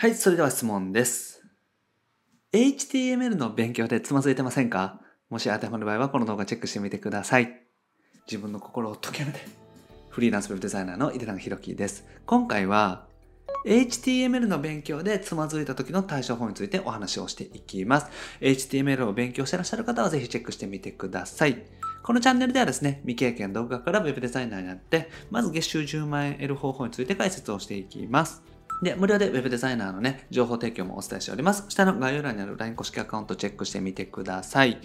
はい、それでは質問です。HTML の勉強でつまずいてませんか？もし当てはまる場合はこの動画チェックしてみてください。自分の心を解き放て。フリーランスウェブデザイナーの井手永弘樹です。今回は HTML の勉強でつまずいた時の対処法についてお話をしていきます。HTML を勉強してらっしゃる方はぜひチェックしてみてください。このチャンネルではですね、未経験動画から Web デザイナーになって、まず月収10万円得る方法について解説をしていきます。で、無料で Web デザイナーのね、情報提供もお伝えしております。下の概要欄にある LINE 公式アカウントチェックしてみてください。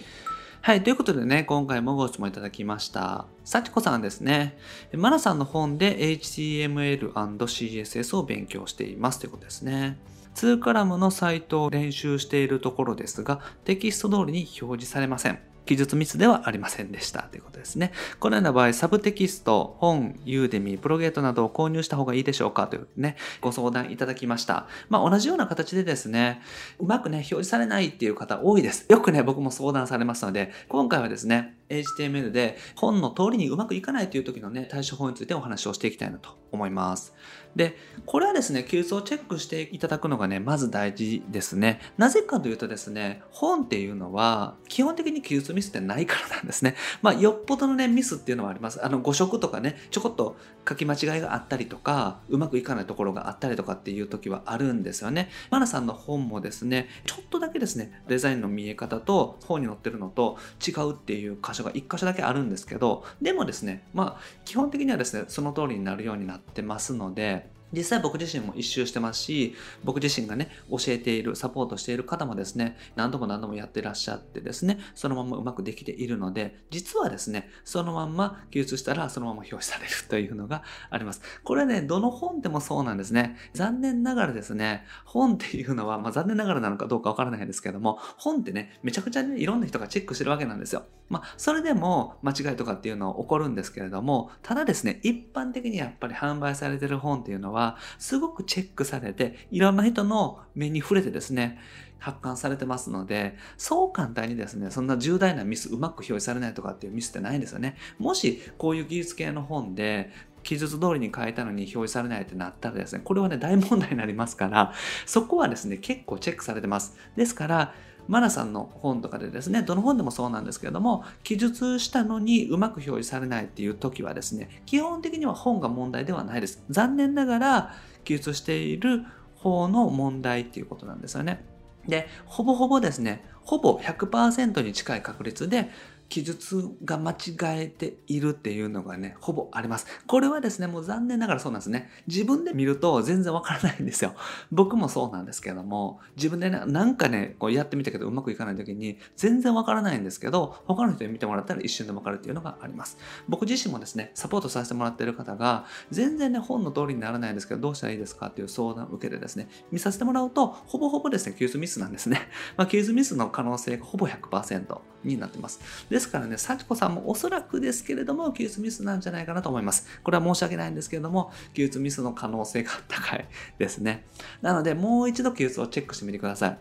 はい。ということでね、今回もご質問いただきました。幸子さんですね。マナさんの本で HTML&CSS を勉強していますということですね。2カラムのサイトを練習しているところですが、テキスト通りに表示されません。記述ミスではありませんでしたということですね。このような場合、サブテキスト、本、ユーデミ、プロゲートなどを購入した方がいいでしょうかというね、ご相談いただきました。まあ同じような形でですね、うまくね、表示されないっていう方多いです。よくね、僕も相談されますので、今回はですね、HTML で本の通りにうまくいかないという時のね、対処法についてお話をしていきたいなと思います。で、これはですね、記述をチェックしていただくのがね、まず大事ですね。なぜかというとですね、本っていうのは、基本的に記述ミスってないからなんですね。まあ、よっぽどのね、ミスっていうのはあります。あの、誤植とかね、ちょこっと書き間違いがあったりとか、うまくいかないところがあったりとかっていう時はあるんですよね。マナさんの本もですね、ちょっとだけですね、デザインの見え方と本に載ってるのと違うっていう箇所が1箇所だけあるんですけど、でもですね、まあ、基本的にはですね、その通りになるようになってますので、実際僕自身も一周してますし、僕自身がね、教えている、サポートしている方もですね、何度も何度もやってらっしゃってですね、そのままうまくできているので、実はですね、そのまんま記述したらそのまま表示される というのがあります。これね、どの本でもそうなんですね。残念ながらですね、本っていうのは、まあ残念ながらなのかどうかわからないんですけども、本ってね、めちゃくちゃね、いろんな人がチェックしてるわけなんですよ。まあ、それでも間違いとかっていうのは起こるんですけれども、ただですね、一般的にやっぱり販売されてる本っていうのは、はすごくチェックされて、いろんな人の目に触れてですね、発刊されてますので、そう簡単にですね、そんな重大なミス、うまく表示されないとかっていうミスってないんですよね。もし、こういう技術系の本で、記述通りに書いたのに表示されないってなったらですね、これはね、大問題になりますから、そこはですね、結構チェックされてます。ですから、マナさんの本とかでですね、どの本でもそうなんですけれども、記述したのにうまく表示されないっていう時はですね、基本的には本が問題ではないです。残念ながら、記述している方の問題っていうことなんですよね。で、ほぼほぼですね、ほぼ100%に近い確率で、記述が間違えているっていうのがね、ほぼあります。これはですね、もう残念ながらそうなんですね。自分で見ると全然わからないんですよ。僕もそうなんですけども、自分でね、なんかね、こうやってみたけどうまくいかない時に全然わからないんですけど、他の人に見てもらったら一瞬でわかるっていうのがあります。僕自身もですね、サポートさせてもらってる方が、全然ね、本の通りにならないんですけど、どうしたらいいですかっていう相談を受けてですね、見させてもらうと、ほぼほぼですね、記述ミスなんですね。まあ、記述ミスの可能性がほぼ100%になってます。でですからね、幸子さんもおそらくですけれども、記述ミスなんじゃないかなと思います。これは申し訳ないんですけれども、技術ミスの可能性が高いですね。なので、もう一度記述をチェックしてみてください。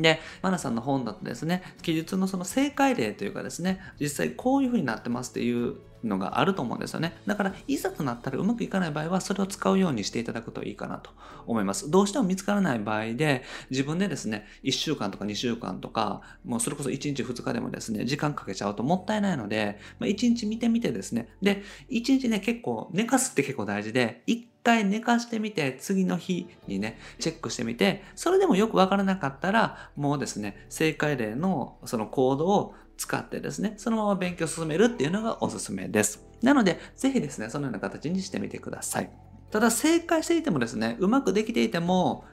で、マナさんの本だとですね、記述のその正解例というかですね、実際こういうふうになってますっていうのがあると思うんですよね。だから、いざとなったらうまくいかない場合は、それを使うようにしていただくといいかなと思います。どうしても見つからない場合で、自分でですね、1週間とか2週間とか、もうそれこそ1日2日でもですね、時間かけちゃうともったいないので、まあ、1日見てみてですね、で、1日ね、結構、寝かすって結構大事で、1回寝かしてみて、次の日にね、チェックしてみて、それでもよくわからなかったら、もうですね、正解例のそのコードを使ってですね、そのまま勉強を進めるっていうのがおすすめです。なので、ぜひですね、そのような形にしてみてください。ただ、正解していてもですね、うまくできていても、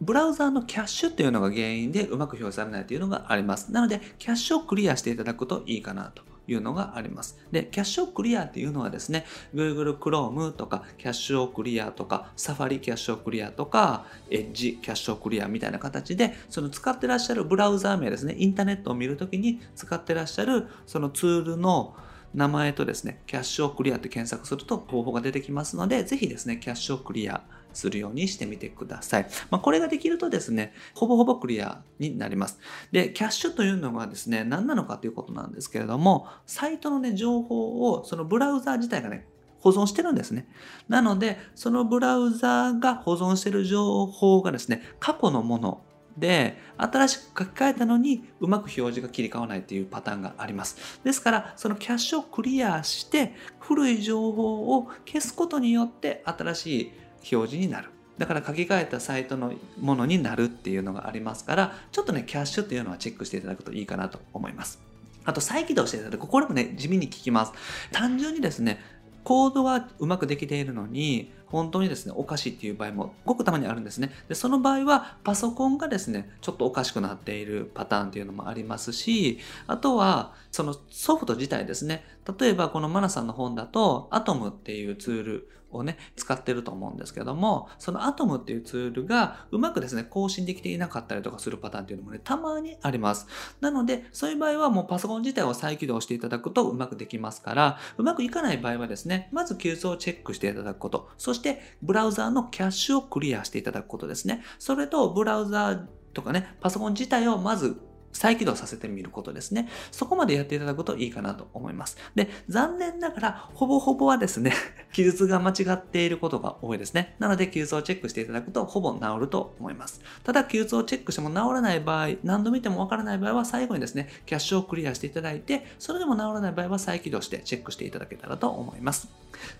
ブラウザーのキャッシュっていうのが原因でうまく表示されないというのがあります。なので、キャッシュをクリアしていただくといいかなというのがあります。で、キャッシュをクリアっていうのはですね、Google Chrome とか、キャッシュをクリアとか、Safari キャッシュをクリアとか、Edge キャッシュをクリアみたいな形で、その使ってらっしゃるブラウザー名ですね、インターネットを見るときに使ってらっしゃるそのツールの名前とですね、キャッシュをクリアって検索すると方法が出てきますので、ぜひですね、キャッシュをクリアするようにしてみてください。まあ、これができるとですね、ほぼほぼクリアになります。で、キャッシュというのがですね、何なのかということなんですけれども、サイトのね、情報をそのブラウザー自体がね、保存してるんですね。なので、そのブラウザーが保存してる情報がですね、過去のもので、新しく書き換えたのにうまく表示が切り替わないっていうパターンがあります。ですから、そのキャッシュをクリアして、古い情報を消すことによって新しい表示になる。だから書き換えたサイトのものになるっていうのがありますから、ちょっとね、キャッシュっていうのはチェックしていただくといいかなと思います。あと再起動していただく。これもね、地味に効きます。単純にですね、コードはうまくできているのに、本当にですね、おかしいっていう場合もごくたまにあるんですね。で、その場合はパソコンがですね、ちょっとおかしくなっているパターンっていうのもありますし、あとはそのソフト自体ですね。例えばこのマナさんの本だと、アトムっていうツールをね、使ってると思うんですけども、そのアトムっていうツールがうまくですね、更新できていなかったりとかするパターンっていうのもね、たまにあります。なので、そういう場合はもうパソコン自体を再起動していただくとうまくできますから、うまくいかない場合はですね、まず急須をチェックしていただくこと、そしてブラウザーのキャッシュをクリアしていただくことですね。それと、ブラウザーとかね、パソコン自体をまず再起動させてみることですね。そこまでやっていただくといいかなと思います。で、残念ながら、ほぼほぼはですね、記述が間違っていることが多いですね。なので、記述をチェックしていただくと、ほぼ治ると思います。ただ、記述をチェックしても治らない場合、何度見てもわからない場合は、最後にですね、キャッシュをクリアしていただいて、それでも治らない場合は再起動してチェックしていただけたらと思います。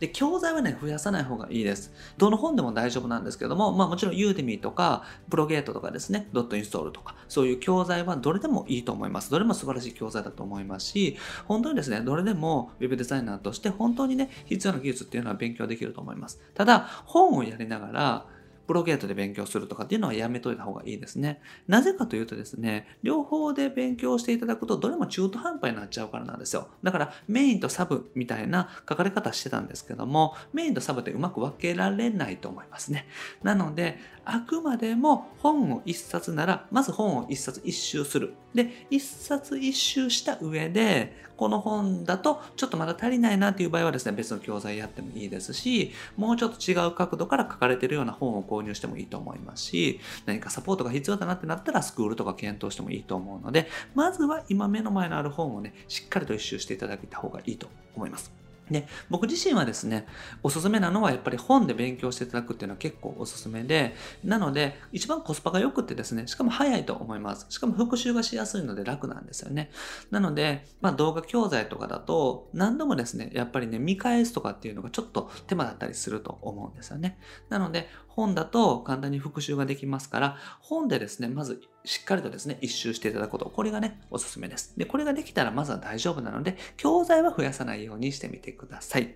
で、教材はね、増やさない方がいいです。どの本でも大丈夫なんですけども、まあもちろん Udemy とか、プロゲートとかですね、ドットインストールとか、そういう教材はどれでもでもいいと思います。どれも素晴らしい教材だと思いますし、本当にですね、どれでも Web デザイナーとして本当にね、必要な技術っていうのは勉強できると思います。ただ、本をやりながら、プロゲートで勉強するとかっていうのはやめといた方がいいですね。なぜかというとですね、両方で勉強していただくとどれも中途半端になっちゃうからなんですよ。だからメインとサブみたいな書かれ方してたんですけども、メインとサブってうまく分けられないと思いますね。なので、あくまでも本を一冊なら、まず本を一冊一周する。で、一冊一周した上で、この本だとちょっとまだ足りないなっていう場合はですね、別の教材やってもいいですし、もうちょっと違う角度から書かれてるような本をこう購入してもいいと思いますし、何かサポートが必要だなってなったらスクールとか検討してもいいと思うので、まずは今目の前のある本をね、しっかりと一周していただいた方がいいと思います。で、僕自身はですね、おすすめなのはやっぱり本で勉強していただくっていうのは結構おすすめで、なので、一番コスパが良くてですね、しかも早いと思います。しかも復習がしやすいので楽なんですよね。なので、まあ動画教材とかだと、何度もですね、やっぱりね、見返すとかっていうのがちょっと手間だったりすると思うんですよね。なので、本だと簡単に復習ができますから、本でですね、まずしっかりとですね、一周していただくこと、これがね、おすすめです。で、これができたらまずは大丈夫なので、教材は増やさないようにしてみてください。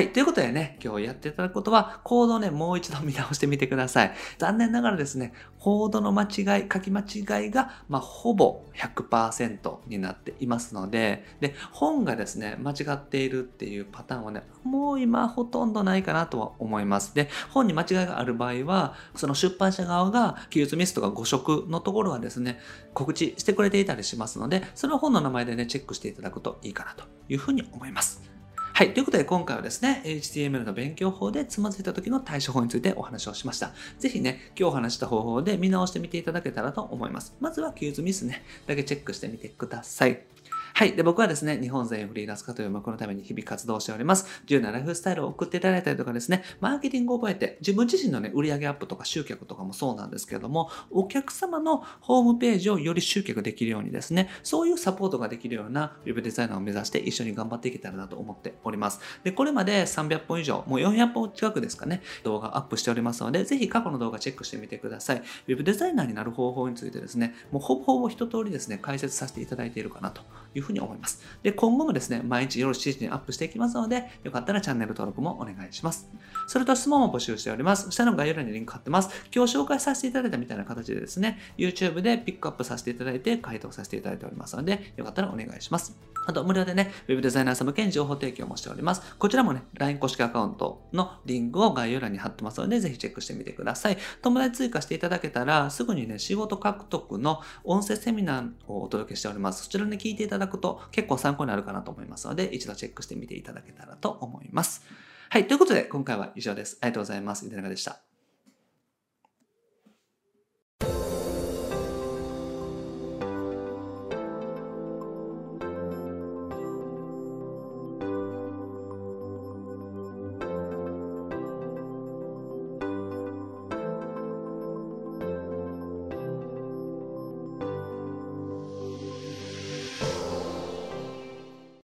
はい。ということでね、今日やっていただくことは、コードをね、もう一度見直してみてください。残念ながらですね、コードの間違い、書き間違いが、まあ、ほぼ100%になっていますので、で、本がですね、間違っているっていうパターンはね、もう今ほとんどないかなとは思います。で、本に間違いがある場合は、その出版社側が記述ミスとか誤植のところはですね、告知してくれていたりしますので、それを本の名前でね、チェックしていただくといいかなというふうに思います。はい。ということで今回はですね、HTML の勉強法でつまずいた時の対処法についてお話をしました。ぜひね、今日話した方法で見直してみていただけたらと思います。まずは記述ミスね、だけチェックしてみてください。はい。で、僕はですね、日本全員フリーランス化という目のために日々活動しております。自由なライフスタイルを送っていただいたりとかですね、マーケティングを覚えて、自分自身のね、売上アップとか集客とかもそうなんですけれども、お客様のホームページをより集客できるようにですね、そういうサポートができるような Web デザイナーを目指して一緒に頑張っていけたらなと思っております。で、これまで300本以上、もう400本近くですかね、動画アップしておりますので、ぜひ過去の動画チェックしてみてください。Web デザイナーになる方法についてですね、もうほぼほぼ一通りですね、解説させていただいているかなというふうに思います。で、今後もですね、毎日夜7時にアップしていきますので、よかったらチャンネル登録もお願いします。それと質問も募集しております。下の概要欄にリンク貼ってます。今日紹介させていただいたみたいな形でですね、YouTube でピックアップさせていただいて回答させていただいておりますので、よかったらお願いします。あと、無料でね、Web デザイナーさん向けに情報提供もしております。こちらもね、LINE 公式アカウントのリンクを概要欄に貼ってますので、ぜひチェックしてみてください。友達追加していただけたら、すぐにね、仕事獲得の音声セミナーをお届けしております。そちらに聞いていただくと結構参考になるかなと思いますので、一度チェックしてみていただけたらと思います。はい。ということで、今回は以上です。ありがとうございます。いでながでした。